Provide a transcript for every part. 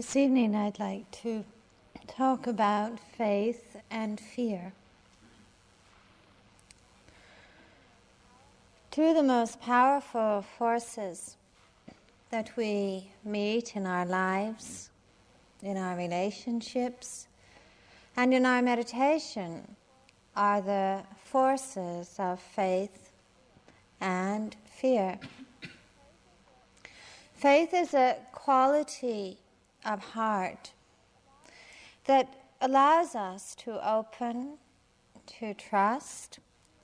This evening I'd like to talk about faith and fear. Two of the most powerful forces that we meet in our lives, in our relationships, and in our meditation are the forces of faith and fear. Faith is a quality of heart that allows us to open, to trust,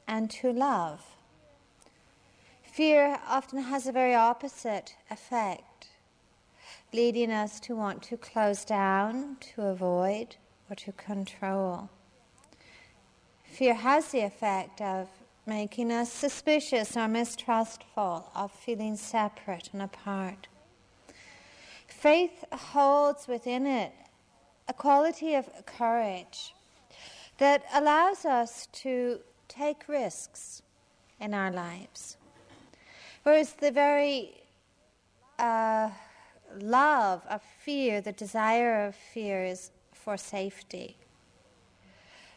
and to love. Fear often has a very opposite effect, leading us to want to close down, to avoid, or to control. Fear has the effect of making us suspicious or mistrustful, of feeling separate and apart. Faith holds within it a quality of courage that allows us to take risks in our lives. Whereas the very uh, love of fear, the desire of fear, is for safety,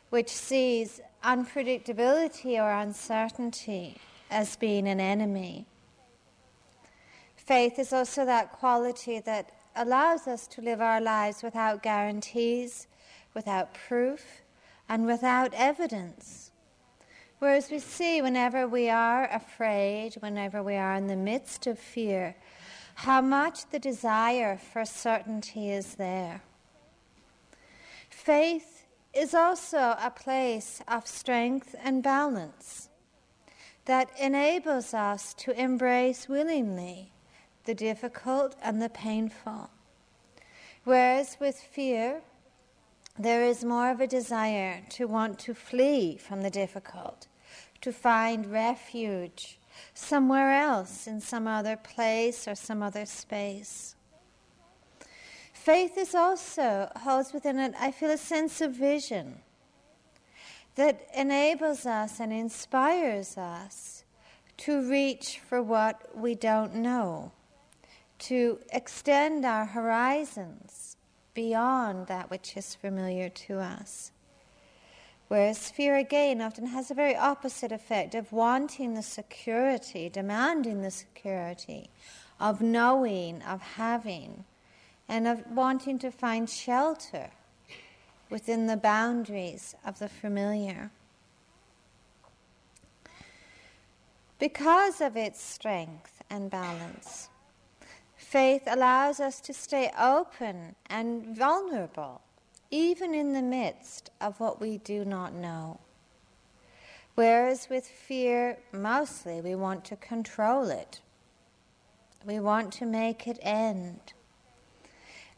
which sees unpredictability or uncertainty as being an enemy. Faith is also that quality that allows us to live our lives without guarantees, without proof, and without evidence. Whereas we see whenever we are afraid, whenever we are in the midst of fear, how much the desire for certainty is there. Faith is also a place of strength and balance that enables us to embrace willingly the difficult and the painful. Whereas with fear, there is more of a desire to want to flee from the difficult, to find refuge somewhere else, in some other place or some other space. Faith is also, holds within it, I feel, a sense of vision that enables us and inspires us to reach for what we don't know to extend our horizons beyond that which is familiar to us. Whereas fear, again, often has a very opposite effect of wanting the security, demanding the security, of knowing, of having, and of wanting to find shelter within the boundaries of the familiar. Because of its strength and balance, Faith allows us to stay open and vulnerable, even in the midst of what we do not know. Whereas with fear, mostly we want to control it, we want to make it end.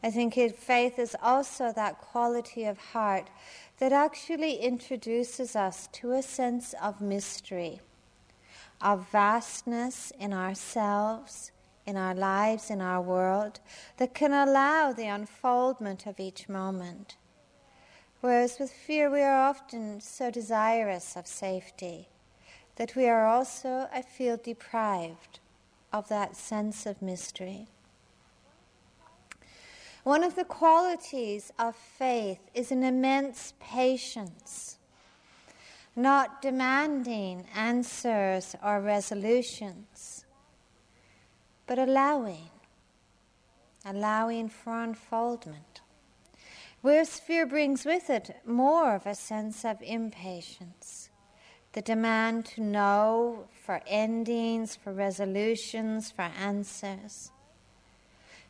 I think it, faith is also that quality of heart that actually introduces us to a sense of mystery, of vastness in ourselves in our lives, in our world, that can allow the unfoldment of each moment. Whereas with fear, we are often so desirous of safety that we are also, I feel, deprived of that sense of mystery. One of the qualities of faith is an immense patience, not demanding answers or resolutions but allowing, allowing for unfoldment. Whereas fear brings with it more of a sense of impatience, the demand to know for endings, for resolutions, for answers.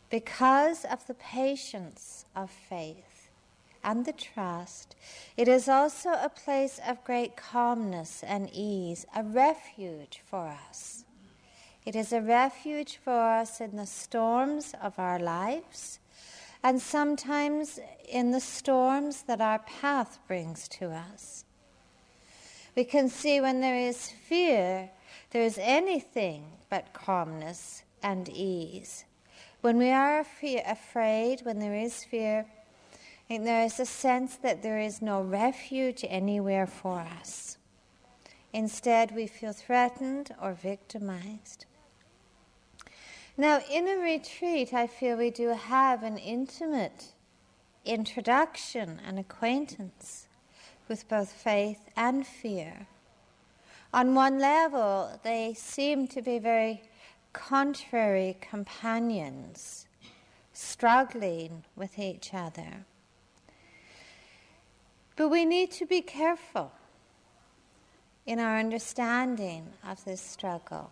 Because of the patience of faith and the trust, it is also a place of great calmness and ease, a refuge for us it is a refuge for us in the storms of our lives and sometimes in the storms that our path brings to us. We can see when there is fear, there is anything but calmness and ease. When we are afraid, when there is fear, there is a sense that there is no refuge anywhere for us. Instead, we feel threatened or victimized. Now, in a retreat, I feel we do have an intimate introduction and acquaintance with both faith and fear. On one level, they seem to be very contrary companions, struggling with each other. But we need to be careful in our understanding of this struggle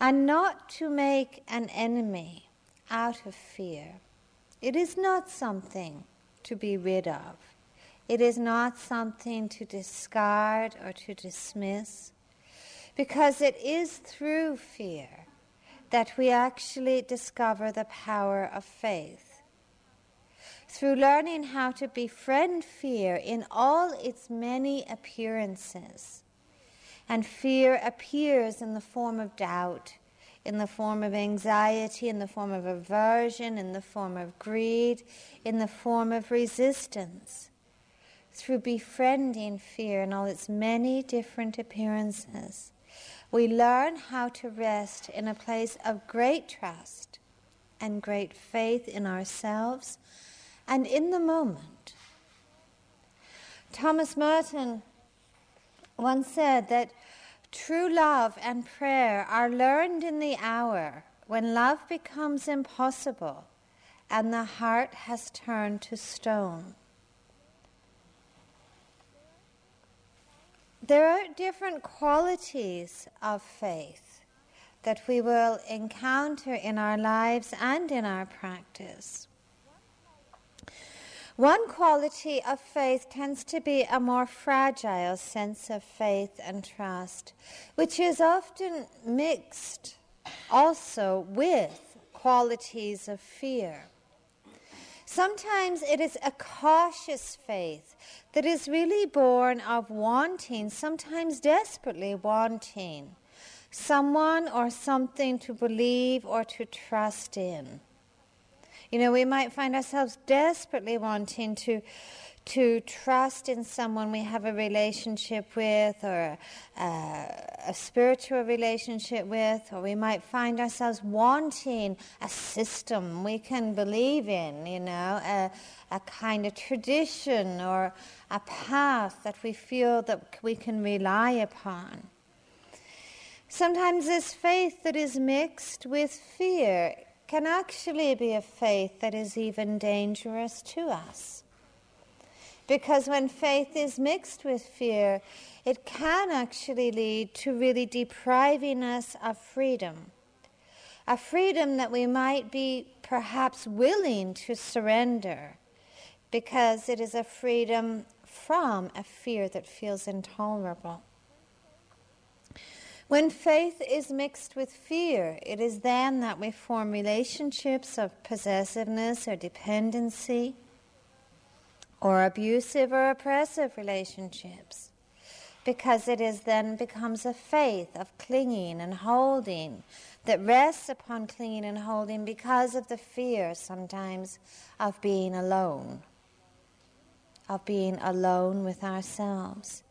and not to make an enemy out of fear. It is not something to be rid of. It is not something to discard or to dismiss, because it is through fear that we actually discover the power of faith. Through learning how to befriend fear in all its many appearances, and fear appears in the form of doubt, in the form of anxiety, in the form of aversion, in the form of greed, in the form of resistance. Through befriending fear in all its many different appearances, we learn how to rest in a place of great trust and great faith in ourselves and in the moment. Thomas Merton once said that true love and prayer are learned in the hour when love becomes impossible and the heart has turned to stone. There are different qualities of faith that we will encounter in our lives and in our practice. One quality of faith tends to be a more fragile sense of faith and trust, which is often mixed also with qualities of fear. Sometimes it is a cautious faith that is really born of wanting, sometimes desperately wanting, someone or something to believe or to trust in. You know, we might find ourselves desperately wanting to to trust in someone we have a relationship with or uh, a spiritual relationship with, or we might find ourselves wanting a system we can believe in, you know, a, a kind of tradition or a path that we feel that we can rely upon. Sometimes this faith that is mixed with fear can actually be a faith that is even dangerous to us. Because when faith is mixed with fear, it can actually lead to really depriving us of freedom. A freedom that we might be perhaps willing to surrender because it is a freedom from a fear that feels intolerable. When faith is mixed with fear, it is then that we form relationships of possessiveness or dependency, or abusive or oppressive relationships, because it is then becomes a faith of clinging and holding that rests upon clinging and holding because of the fear sometimes of being alone, of being alone with ourselves.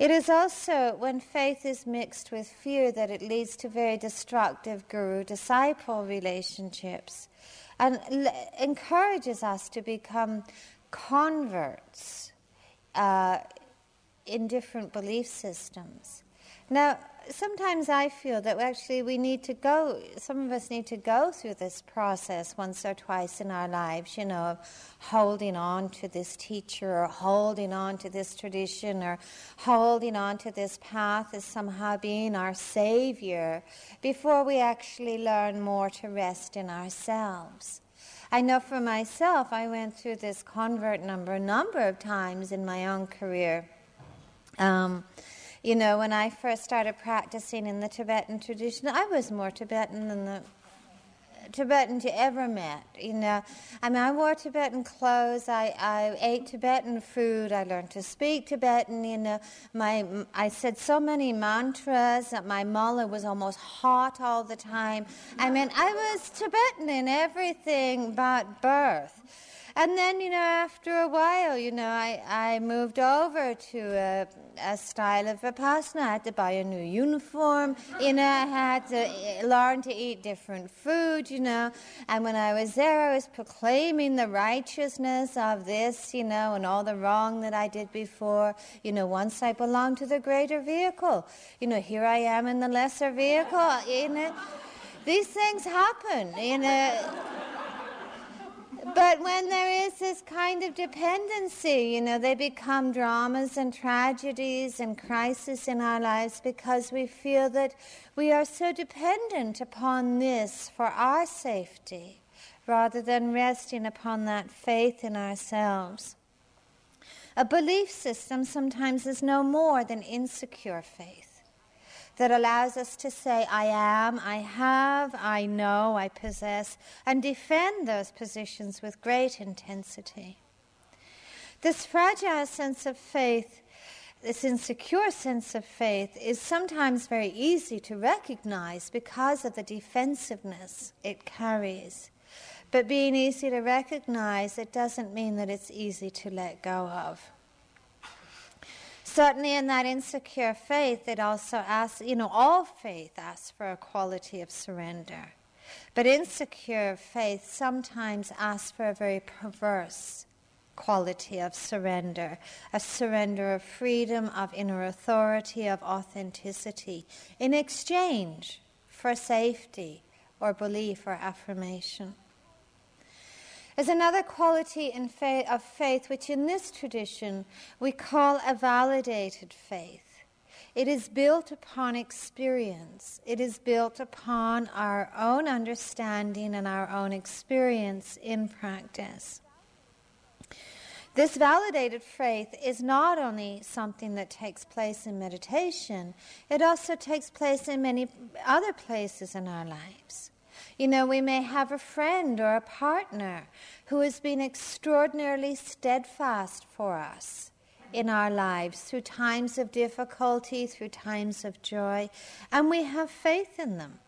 It is also when faith is mixed with fear that it leads to very destructive guru disciple relationships and l- encourages us to become converts uh, in different belief systems. Now, sometimes I feel that actually we need to go, some of us need to go through this process once or twice in our lives, you know, of holding on to this teacher or holding on to this tradition or holding on to this path as somehow being our savior before we actually learn more to rest in ourselves. I know for myself, I went through this convert number a number of times in my own career. Um, you know, when I first started practicing in the Tibetan tradition, I was more Tibetan than the Tibetan you ever met. You know, I mean, I wore Tibetan clothes. I, I ate Tibetan food. I learned to speak Tibetan. You know, my I said so many mantras that my mala was almost hot all the time. I mean, I was Tibetan in everything but birth. And then, you know, after a while, you know, I, I moved over to a, a style of Vipassana. I had to buy a new uniform, you know, I had to eh, learn to eat different food, you know. And when I was there, I was proclaiming the righteousness of this, you know, and all the wrong that I did before. You know, once I belonged to the greater vehicle. You know, here I am in the lesser vehicle, you know. These things happen, you know. But when there is this kind of dependency, you know, they become dramas and tragedies and crises in our lives because we feel that we are so dependent upon this for our safety rather than resting upon that faith in ourselves. A belief system sometimes is no more than insecure faith that allows us to say, I am, I have, I know, I possess, and defend those positions with great intensity. This fragile sense of faith, this insecure sense of faith, is sometimes very easy to recognize because of the defensiveness it carries. But being easy to recognize, it doesn't mean that it's easy to let go of. Certainly, in that insecure faith, it also asks, you know, all faith asks for a quality of surrender. But insecure faith sometimes asks for a very perverse quality of surrender a surrender of freedom, of inner authority, of authenticity, in exchange for safety or belief or affirmation. There's another quality of faith which in this tradition we call a validated faith. It is built upon experience. It is built upon our own understanding and our own experience in practice. This validated faith is not only something that takes place in meditation, it also takes place in many other places in our lives. You know, we may have a friend or a partner who has been extraordinarily steadfast for us in our lives through times of difficulty, through times of joy, and we have faith in them.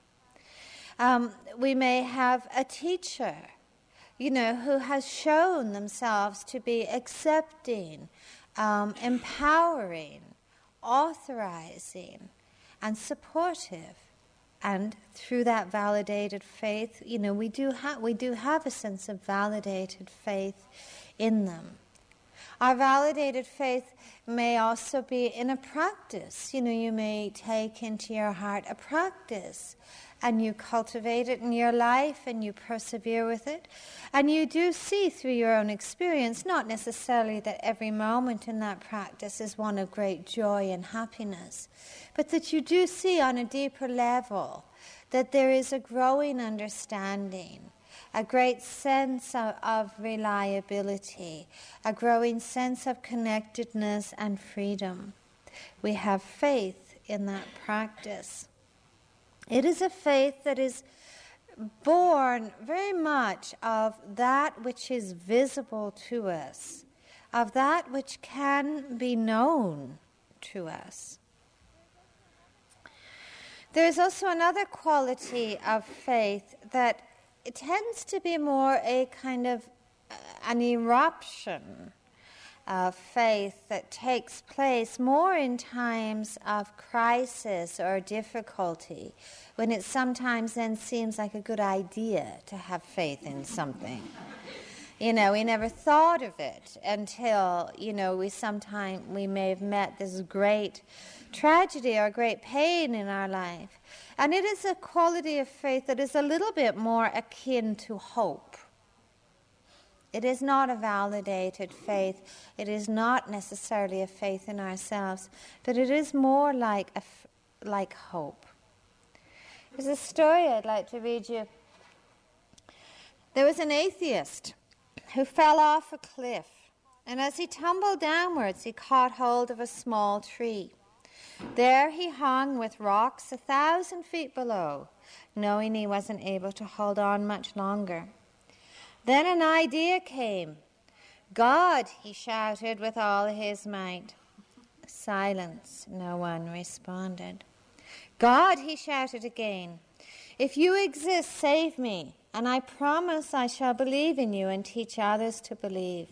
Um, we may have a teacher, you know, who has shown themselves to be accepting, um, empowering, authorizing, and supportive and through that validated faith, you know, we do have we do have a sense of validated faith in them. Our validated faith may also be in a practice. You know, you may take into your heart a practice and you cultivate it in your life and you persevere with it. And you do see through your own experience, not necessarily that every moment in that practice is one of great joy and happiness, but that you do see on a deeper level that there is a growing understanding, a great sense of, of, reliability, a growing sense of connectedness and freedom. We have faith in that practice. It is a faith that is born very much of that which is visible to us, of that which can be known to us. There is also another quality of faith that tends to be more a kind of uh, an eruption of faith that takes place more in times of crisis or difficulty, when it sometimes then seems like a good idea to have faith in something. you know, we never thought of it until, you know, we sometime we may have met this great tragedy or great pain in our life. And it is a quality of faith that is a little bit more akin to hope. It is not a validated faith. It is not necessarily a faith in ourselves, but it is more like, a f- like hope. There's a story I'd like to read you. There was an atheist who fell off a cliff, and as he tumbled downwards, he caught hold of a small tree. There he hung with rocks a thousand feet below, knowing he wasn't able to hold on much longer. Then an idea came. God, he shouted with all his might. Silence, no one responded. God, he shouted again, if you exist, save me. and I promise I shall believe in you and teach others to believe.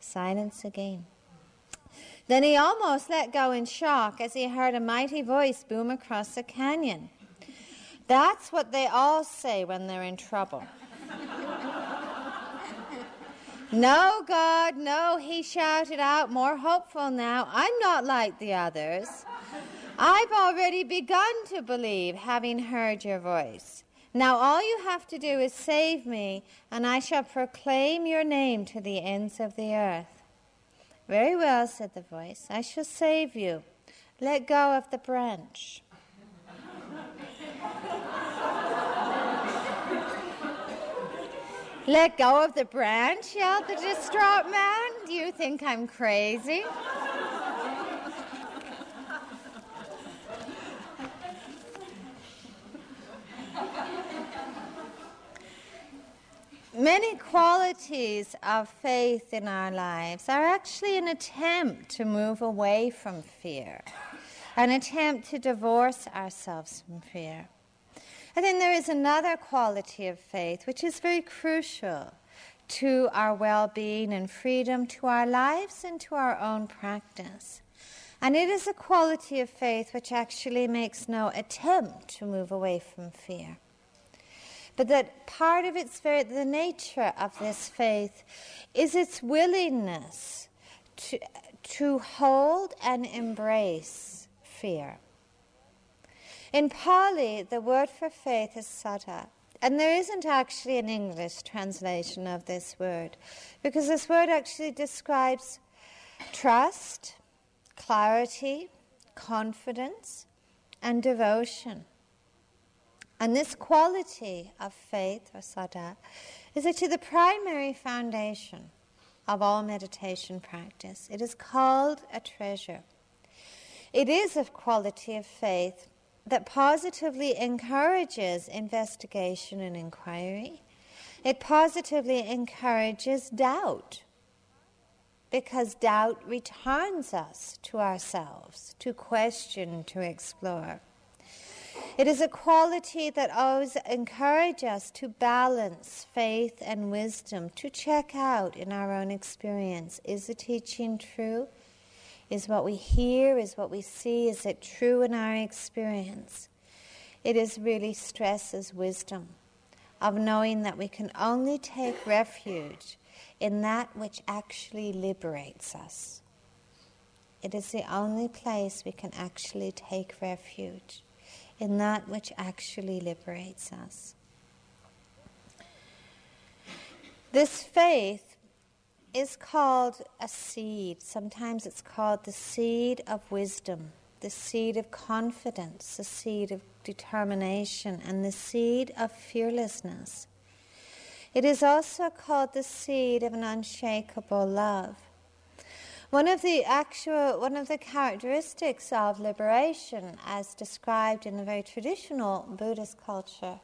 Silence again. Then he almost let go in shock as he heard a mighty voice boom across the canyon. That's what they all say when they're in trouble. No, God, no, he shouted out, more hopeful now. I'm not like the others. I've already begun to believe, having heard your voice. Now all you have to do is save me, and I shall proclaim your name to the ends of the earth. Very well, said the voice. I shall save you. Let go of the branch. Let go of the branch, yelled the distraught man. Do you think I'm crazy? Many qualities of faith in our lives are actually an attempt to move away from fear, an attempt to divorce ourselves from fear. I think there is another quality of faith which is very crucial to our well being and freedom, to our lives, and to our own practice. And it is a quality of faith which actually makes no attempt to move away from fear but that part of its very, the nature of this faith is its willingness to, to hold and embrace fear. In Pali, the word for faith is saddha. And there isn't actually an English translation of this word, because this word actually describes trust, clarity, confidence, and devotion. And this quality of faith, or saddha, is actually the primary foundation of all meditation practice. It is called a treasure. It is a quality of faith that positively encourages investigation and inquiry. It positively encourages doubt because doubt returns us to ourselves, to question, to explore. It is a quality that always encourages us to balance faith and wisdom, to check out in our own experience is the teaching true? Is what we hear, is what we see, is it true in our experience? It is really stresses wisdom of knowing that we can only take refuge in that which actually liberates us. It is the only place we can actually take refuge in that which actually liberates us. This faith is called a seed. Sometimes it's called the seed of wisdom, the seed of confidence, the seed of determination, and the seed of fearlessness. It is also called the seed of an unshakable love. One of the actual, one of the characteristics of liberation, as described in the very traditional Buddhist culture,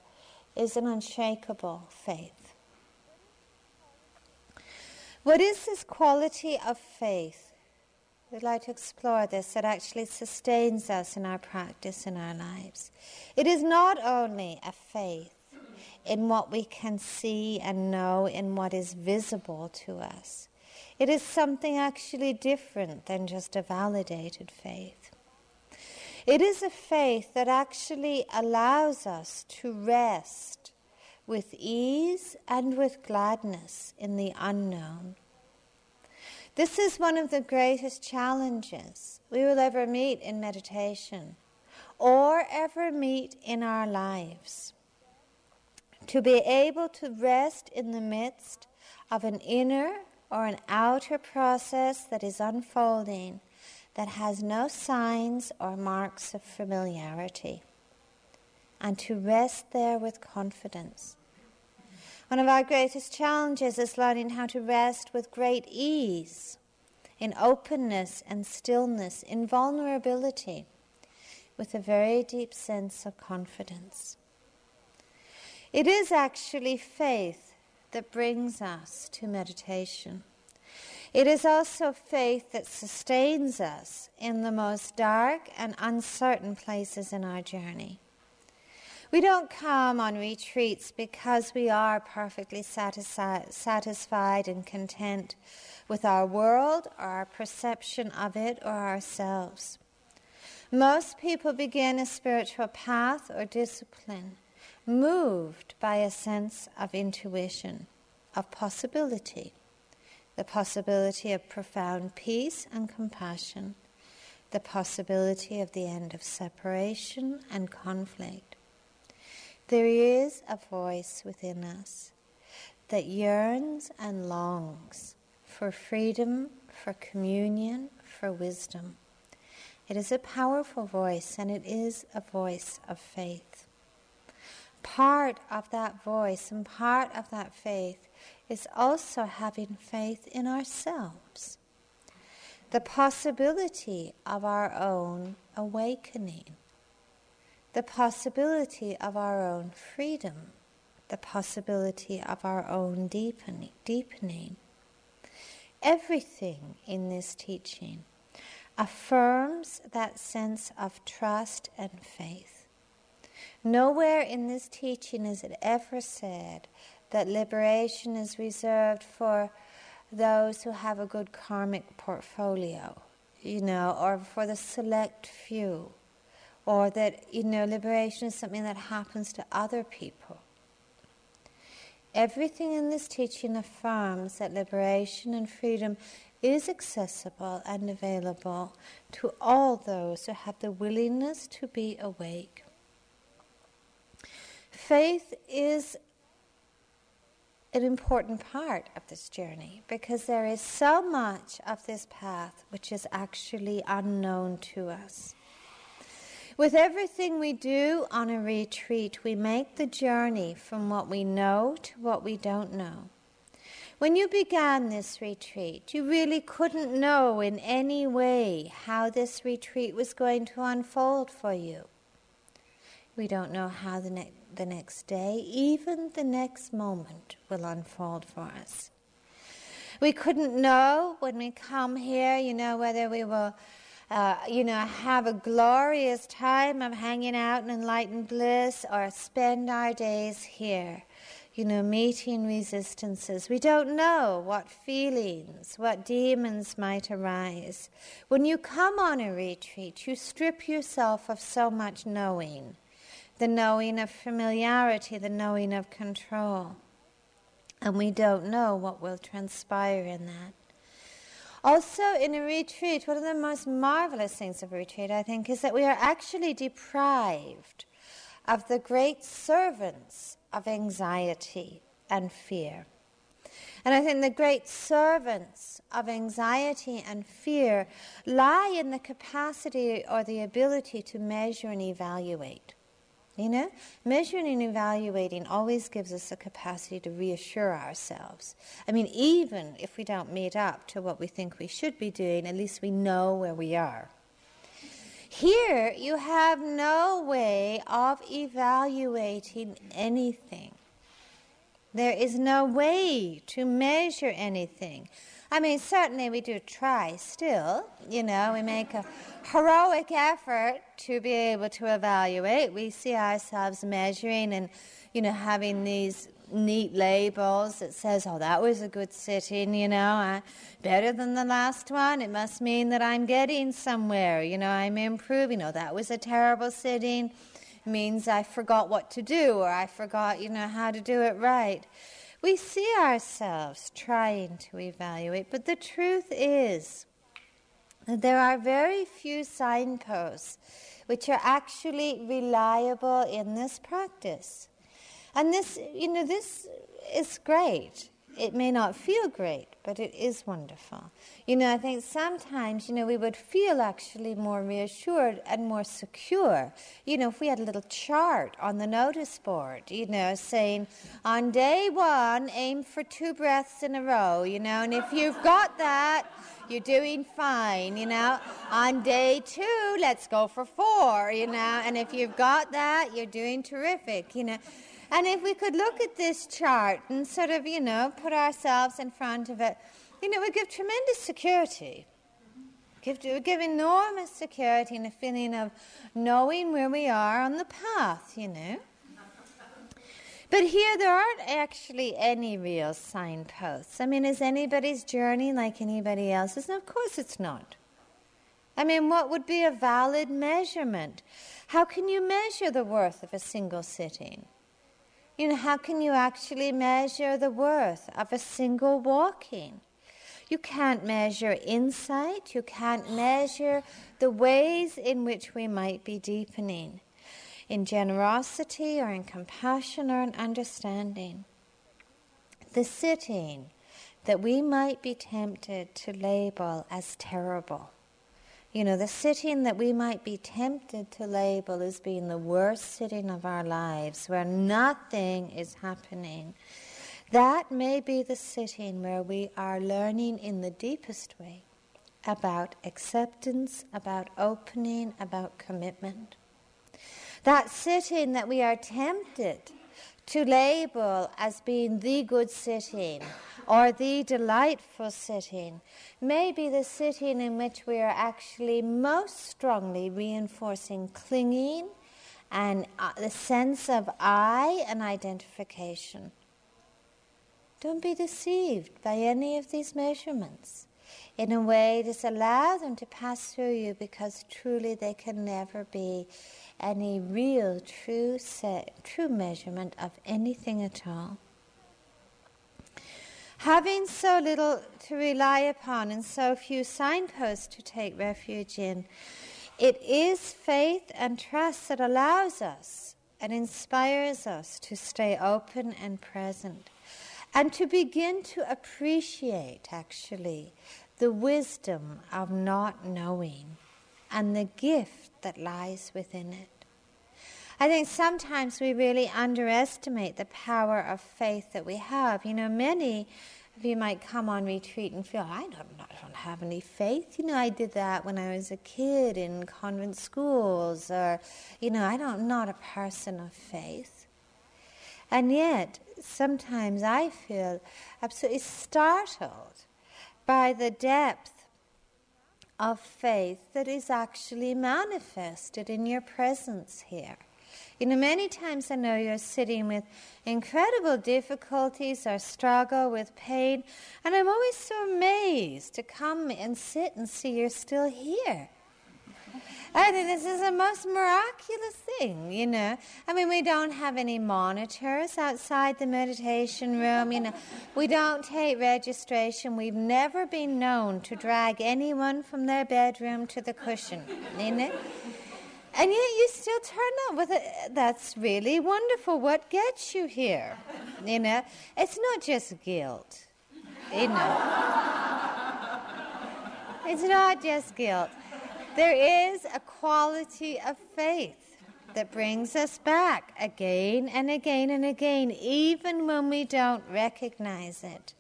is an unshakable faith. What is this quality of faith? We'd like to explore this that actually sustains us in our practice in our lives. It is not only a faith in what we can see and know, in what is visible to us it is something actually different than just a validated faith. It is a faith that actually allows us to rest with ease and with gladness in the unknown. This is one of the greatest challenges we will ever meet in meditation or ever meet in our lives. To be able to rest in the midst of an inner or an outer process that is unfolding that has no signs or marks of familiarity, and to rest there with confidence. One of our greatest challenges is learning how to rest with great ease, in openness and stillness, in vulnerability, with a very deep sense of confidence. It is actually faith that brings us to meditation. It is also faith that sustains us in the most dark and uncertain places in our journey. We don't come on retreats because we are perfectly satisfied and content with our world or our perception of it or ourselves. Most people begin a spiritual path or discipline moved by a sense of intuition, of possibility, the possibility of profound peace and compassion, the possibility of the end of separation and conflict. There is a voice within us that yearns and longs for freedom, for communion, for wisdom. It is a powerful voice and it is a voice of faith. Part of that voice and part of that faith is also having faith in ourselves. The possibility of our own awakening, the possibility of our own freedom, the possibility of our own deepening. deepening. Everything in this teaching affirms that sense of trust and faith. Nowhere in this teaching is it ever said that liberation is reserved for those who have a good karmic portfolio, you know, or for the select few, or that, you know, liberation is something that happens to other people. Everything in this teaching affirms that liberation and freedom is accessible and available to all those who have the willingness to be awake. Faith is an important part of this journey because there is so much of this path which is actually unknown to us. With everything we do on a retreat, we make the journey from what we know to what we don't know. When you began this retreat, you really couldn't know in any way how this retreat was going to unfold for you. We don't know how the, ne- the next day, even the next moment, will unfold for us. We couldn't know when we come here, you know, whether we will uh, you know, have a glorious time of hanging out in enlightened bliss or spend our days here, you know, meeting resistances. We don't know what feelings, what demons might arise. When you come on a retreat, you strip yourself of so much knowing the knowing of familiarity, the knowing of control. And we don't know what will transpire in that. Also, in a retreat, one of the most marvelous things of a retreat, I think, is that we are actually deprived of the great servants of anxiety and fear. And I think the great servants of anxiety and fear lie in the capacity or the ability to measure and evaluate. You know, measuring and evaluating always gives us a capacity to reassure ourselves. I mean, even if we don't meet up to what we think we should be doing, at least we know where we are. Here, you have no way of evaluating anything. There is no way to measure anything. I mean, certainly we do try still, you know, we make a heroic effort to be able to evaluate. We see ourselves measuring and, you know, having these neat labels that says, oh, that was a good sitting, you know, uh, better than the last one. It must mean that I'm getting somewhere, you know, I'm improving. Oh, that was a terrible sitting. It means I forgot what to do or I forgot, you know, how to do it right we see ourselves trying to evaluate, but the truth is that there are very few signposts which are actually reliable in this practice. And this, you know, this is great it may not feel great, but it is wonderful. You know, I think sometimes, you know, we would feel actually more reassured and more secure, you know, if we had a little chart on the notice board, you know, saying, on day one, aim for two breaths in a row, you know, and if you've got that, you're doing fine, you know. On day two, let's go for four, you know, and if you've got that, you're doing terrific, you know. And if we could look at this chart and sort of, you know, put ourselves in front of it, you know, it would give tremendous security. Give, would give enormous security and a feeling of knowing where we are on the path, you know. But here there aren't actually any real signposts. I mean, is anybody's journey like anybody else's? And of course it's not. I mean, what would be a valid measurement? How can you measure the worth of a single sitting? You know, how can you actually measure the worth of a single walking? You can't measure insight, you can't measure the ways in which we might be deepening in generosity or in compassion or in understanding. The sitting that we might be tempted to label as terrible you know, the sitting that we might be tempted to label as being the worst sitting of our lives, where nothing is happening, that may be the sitting where we are learning in the deepest way about acceptance, about opening, about commitment. That sitting that we are tempted to label as being the good sitting or the delightful sitting may be the sitting in which we are actually most strongly reinforcing clinging and uh, the sense of I and identification. Don't be deceived by any of these measurements. In a way, just allow them to pass through you because truly they can never be any real, true, true measurement of anything at all. Having so little to rely upon and so few signposts to take refuge in, it is faith and trust that allows us and inspires us to stay open and present and to begin to appreciate actually the wisdom of not knowing and the gift that lies within it. I think sometimes we really underestimate the power of faith that we have. You know, many of you might come on retreat and feel, I don't, I don't have any faith. You know, I did that when I was a kid in convent schools, or, you know, I don't, I'm not a person of faith. And yet, sometimes I feel absolutely startled by the depth of faith that is actually manifested in your presence here. You know, many times I know you're sitting with incredible difficulties or struggle with pain, and I'm always so amazed to come and sit and see you're still here. I think this is the most miraculous thing, you know. I mean, we don't have any monitors outside the meditation room, you know. We don't take registration. We've never been known to drag anyone from their bedroom to the cushion, you know. And yet you still turn up with it. That's really wonderful. What gets you here? You know, it's not just guilt. You know, it's not just guilt. There is a quality of faith that brings us back again and again and again, even when we don't recognize it,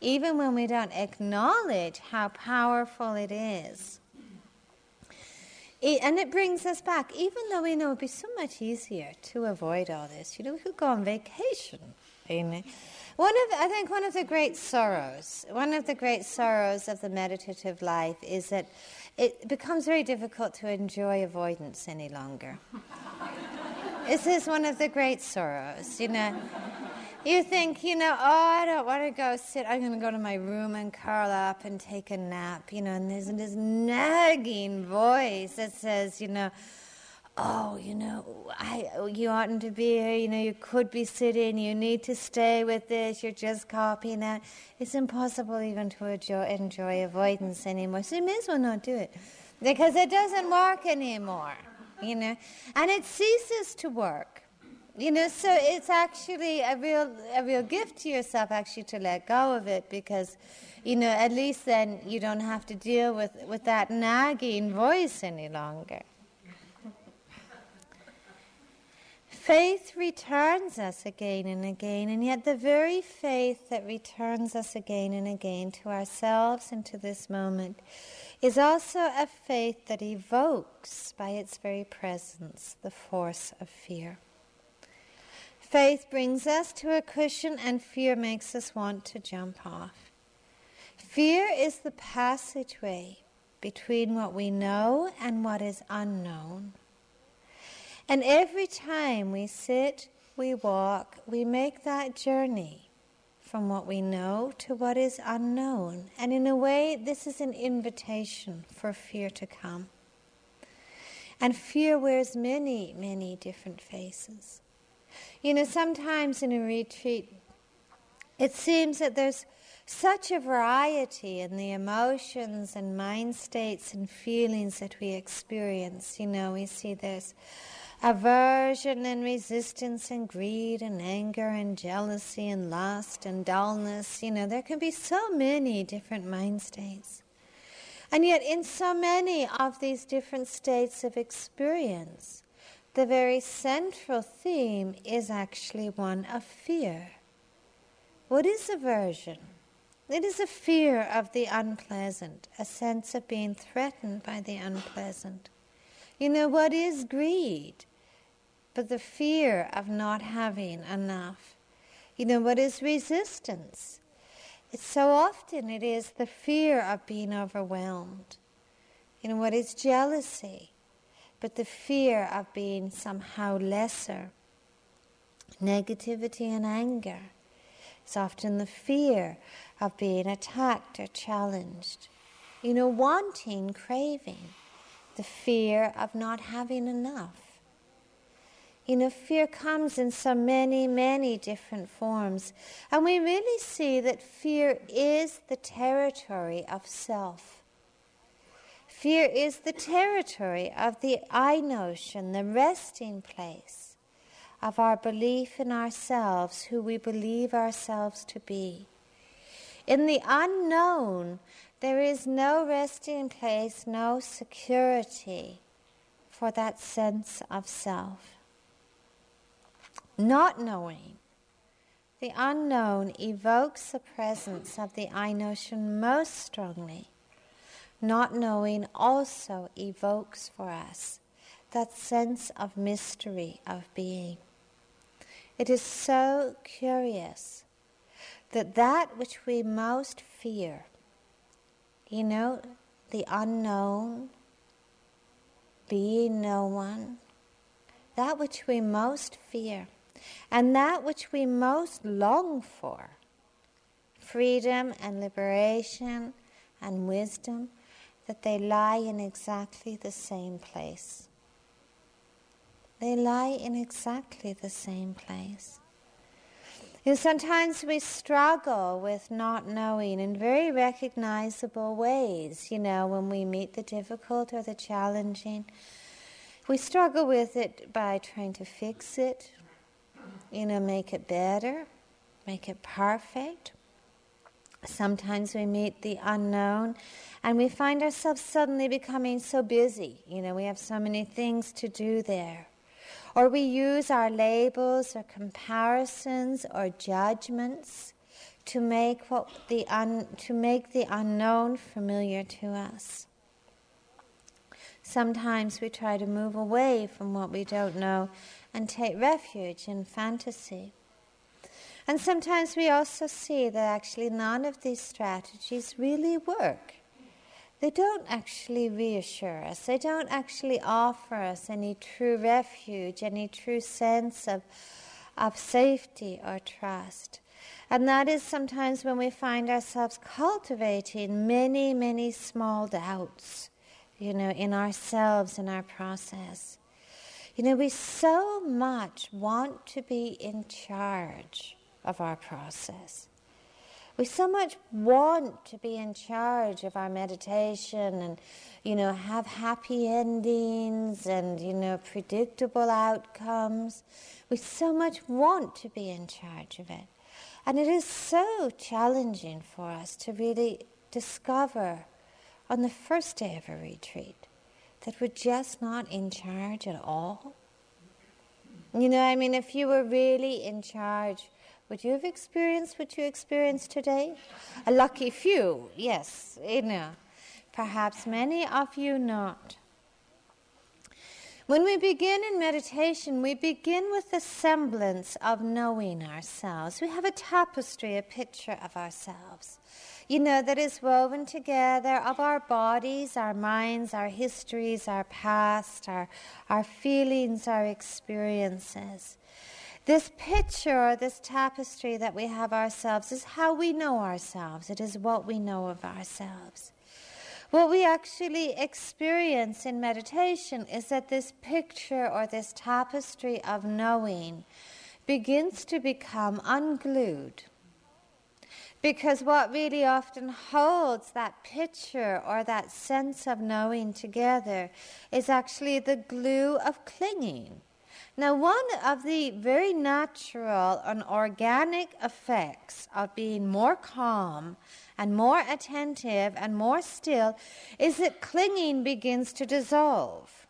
even when we don't acknowledge how powerful it is. It, and it brings us back, even though we know it'd be so much easier to avoid all this. You know, we could go on vacation. Know? One of, I think, one of the great sorrows, one of the great sorrows of the meditative life is that it becomes very difficult to enjoy avoidance any longer. this is one of the great sorrows, you know. You think, you know, oh, I don't want to go sit. I'm going to go to my room and curl up and take a nap, you know. And there's this nagging voice that says, you know, oh, you know, I, you oughtn't to be here. You know, you could be sitting. You need to stay with this. You're just copying that. It's impossible even to enjoy, enjoy avoidance anymore. So you may as well not do it because it doesn't work anymore, you know. And it ceases to work you know, so it's actually a real, a real gift to yourself actually to let go of it because, you know, at least then you don't have to deal with, with that nagging voice any longer. Faith returns us again and again, and yet the very faith that returns us again and again to ourselves and to this moment is also a faith that evokes by its very presence the force of fear. Faith brings us to a cushion, and fear makes us want to jump off. Fear is the passageway between what we know and what is unknown. And every time we sit we walk, we make that journey from what we know to what is unknown. And in a way, this is an invitation for fear to come. And fear wears many, many different faces. You know, sometimes in a retreat, it seems that there's such a variety in the emotions and mind states and feelings that we experience. You know, we see there's aversion and resistance and greed and anger and jealousy and lust and dullness. You know, there can be so many different mind states. And yet, in so many of these different states of experience, the very central theme is actually one of fear. What is aversion? It is a fear of the unpleasant, a sense of being threatened by the unpleasant. You know, what is greed? But the fear of not having enough. You know, what is resistance? It's so often it is the fear of being overwhelmed. You know, what is jealousy? But the fear of being somehow lesser. Negativity and anger. is often the fear of being attacked or challenged. You know, wanting, craving, the fear of not having enough. You know, fear comes in so many, many different forms. And we really see that fear is the territory of self. Fear is the territory of the I notion, the resting place of our belief in ourselves, who we believe ourselves to be. In the unknown, there is no resting place, no security for that sense of self. Not knowing, the unknown evokes the presence of the I notion most strongly. Not knowing also evokes for us that sense of mystery of being. It is so curious that that which we most fear, you know, the unknown, being no one, that which we most fear, and that which we most long for, freedom and liberation and wisdom, that they lie in exactly the same place. They lie in exactly the same place. Know, sometimes we struggle with not knowing in very recognizable ways, you know, when we meet the difficult or the challenging. We struggle with it by trying to fix it, you know, make it better, make it perfect. Sometimes we meet the unknown and we find ourselves suddenly becoming so busy. You know, we have so many things to do there. Or we use our labels or comparisons or judgments to make, what the un, to make the unknown familiar to us. Sometimes we try to move away from what we don't know and take refuge in fantasy. And sometimes we also see that actually none of these strategies really work. They don't actually reassure us. They don't actually offer us any true refuge, any true sense of, of safety or trust. And that is sometimes when we find ourselves cultivating many, many small doubts, you know, in ourselves, in our process. You know, we so much want to be in charge of our process. We so much want to be in charge of our meditation and, you know, have happy endings and, you know, predictable outcomes. We so much want to be in charge of it. And it is so challenging for us to really discover on the first day of a retreat that we're just not in charge at all. You know, I mean, if you were really in charge, would you have experienced what you experienced today? A lucky few, yes, you know. Perhaps many of you not. When we begin in meditation, we begin with the semblance of knowing ourselves. We have a tapestry, a picture of ourselves, you know, that is woven together of our bodies, our minds, our histories, our past, our, our feelings, our experiences. This picture, or this tapestry that we have ourselves, is how we know ourselves. It is what we know of ourselves. What we actually experience in meditation is that this picture or this tapestry of knowing begins to become unglued. Because what really often holds that picture or that sense of knowing together is actually the glue of clinging. Now, one of the very natural and organic effects of being more calm and more attentive and more still is that clinging begins to dissolve.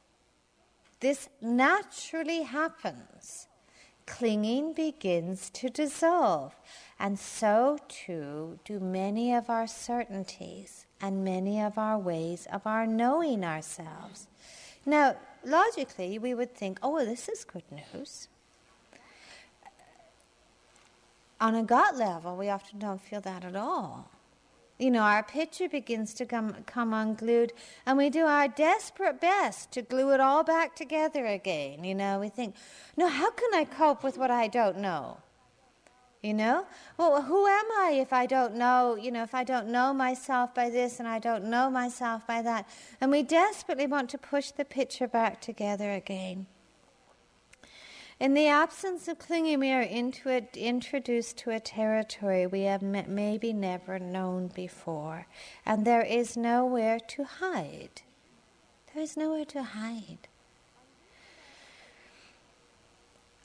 This naturally happens. Clinging begins to dissolve, and so too do many of our certainties and many of our ways of our knowing ourselves. Now, logically, we would think, oh, well, this is good news. On a gut level, we often don't feel that at all. You know, our picture begins to come, come unglued, and we do our desperate best to glue it all back together again. You know, we think, no, how can I cope with what I don't know? You know? Well, who am I if I don't know, you know, if I don't know myself by this and I don't know myself by that? And we desperately want to push the picture back together again. In the absence of clinging, we are introduced to a territory we have maybe never known before, and there is nowhere to hide. There is nowhere to hide.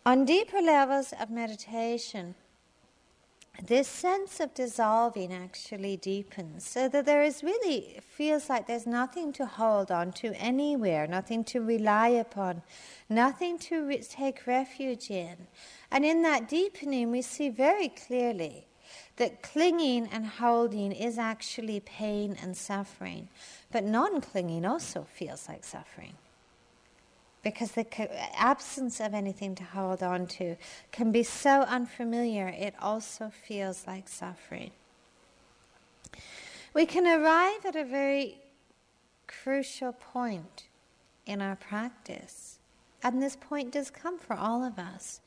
On deeper levels of meditation, this sense of dissolving actually deepens so that there is really feels like there's nothing to hold on to anywhere nothing to rely upon nothing to re- take refuge in. And in that deepening we see very clearly that clinging and holding is actually pain and suffering. But non-clinging also feels like suffering because the absence of anything to hold on to can be so unfamiliar, it also feels like suffering. We can arrive at a very crucial point in our practice, and this point does come for all of us,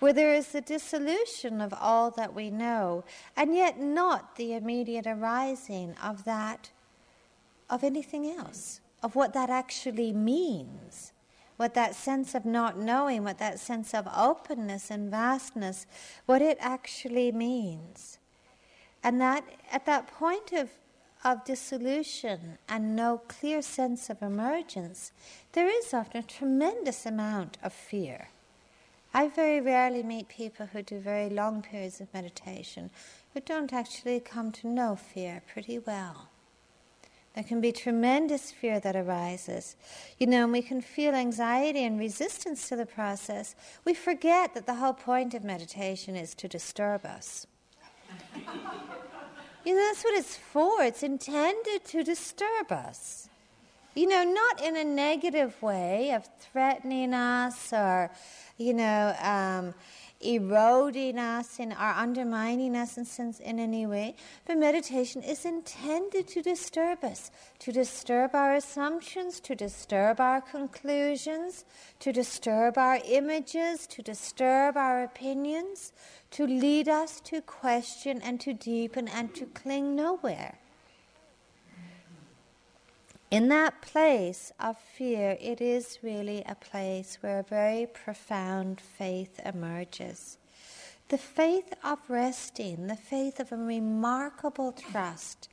where there is the dissolution of all that we know, and yet not the immediate arising of that, of anything else, of what that actually means what that sense of not knowing, what that sense of openness and vastness, what it actually means. And that at that point of, of dissolution and no clear sense of emergence, there is often a tremendous amount of fear. I very rarely meet people who do very long periods of meditation who don't actually come to know fear pretty well. There can be tremendous fear that arises. You know, and we can feel anxiety and resistance to the process. We forget that the whole point of meditation is to disturb us. you know, that's what it's for. It's intended to disturb us. You know, not in a negative way of threatening us or, you know, um, eroding us and are undermining us in, sense, in any way. But meditation is intended to disturb us, to disturb our assumptions, to disturb our conclusions, to disturb our images, to disturb our opinions, to lead us to question and to deepen and to cling nowhere. In that place of fear, it is really a place where a very profound faith emerges. The faith of resting, the faith of a remarkable trust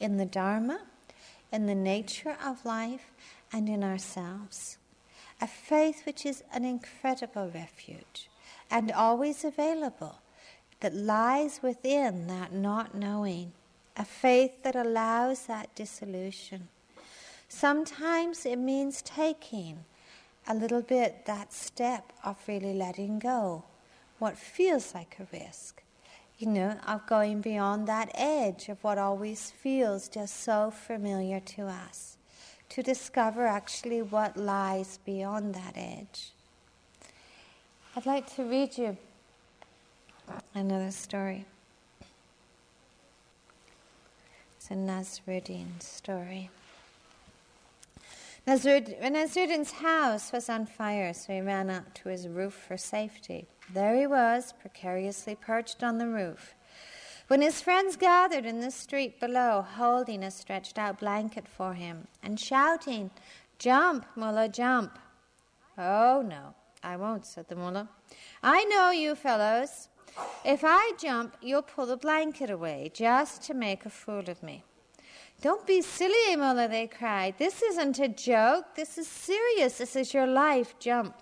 in the Dharma, in the nature of life, and in ourselves. A faith which is an incredible refuge and always available, that lies within that not knowing. A faith that allows that dissolution Sometimes it means taking a little bit that step of really letting go what feels like a risk. You know, of going beyond that edge of what always feels just so familiar to us, to discover actually what lies beyond that edge. I'd like to read you another story. It's a Nasruddin story. Nasruddin's house was on fire, so he ran up to his roof for safety. There he was, precariously perched on the roof. When his friends gathered in the street below, holding a stretched out blanket for him and shouting, Jump, Mullah, jump. Oh, no, I won't, said the Mullah. I know you fellows. If I jump, you'll pull the blanket away just to make a fool of me. Don't be silly, Mullah, they cried. This isn't a joke. This is serious. This is your life. Jump.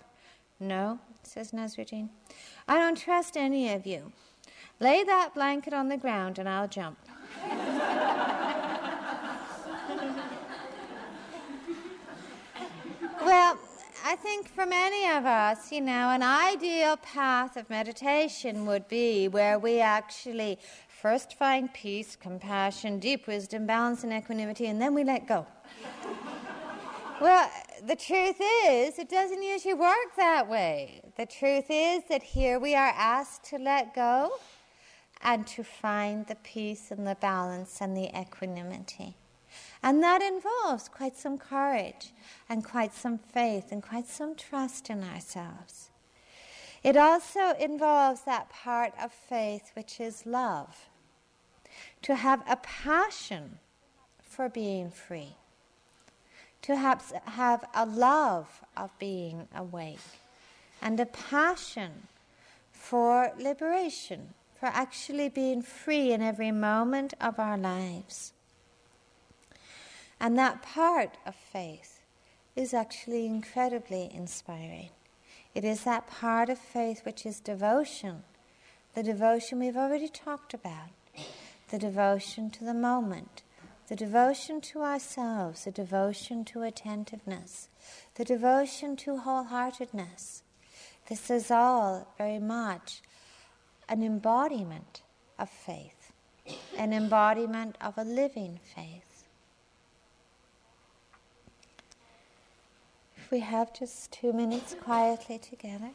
No, says Nasruddin. I don't trust any of you. Lay that blanket on the ground and I'll jump. well, I think for many of us, you know, an ideal path of meditation would be where we actually First, find peace, compassion, deep wisdom, balance, and equanimity, and then we let go. well, the truth is, it doesn't usually work that way. The truth is that here we are asked to let go and to find the peace and the balance and the equanimity. And that involves quite some courage and quite some faith and quite some trust in ourselves. It also involves that part of faith which is love to have a passion for being free, to have, have a love of being awake, and a passion for liberation, for actually being free in every moment of our lives. And that part of faith is actually incredibly inspiring. It is that part of faith which is devotion, the devotion we've already talked about the devotion to the moment, the devotion to ourselves, the devotion to attentiveness, the devotion to wholeheartedness. This is all very much an embodiment of faith, an embodiment of a living faith. If we have just two minutes quietly together.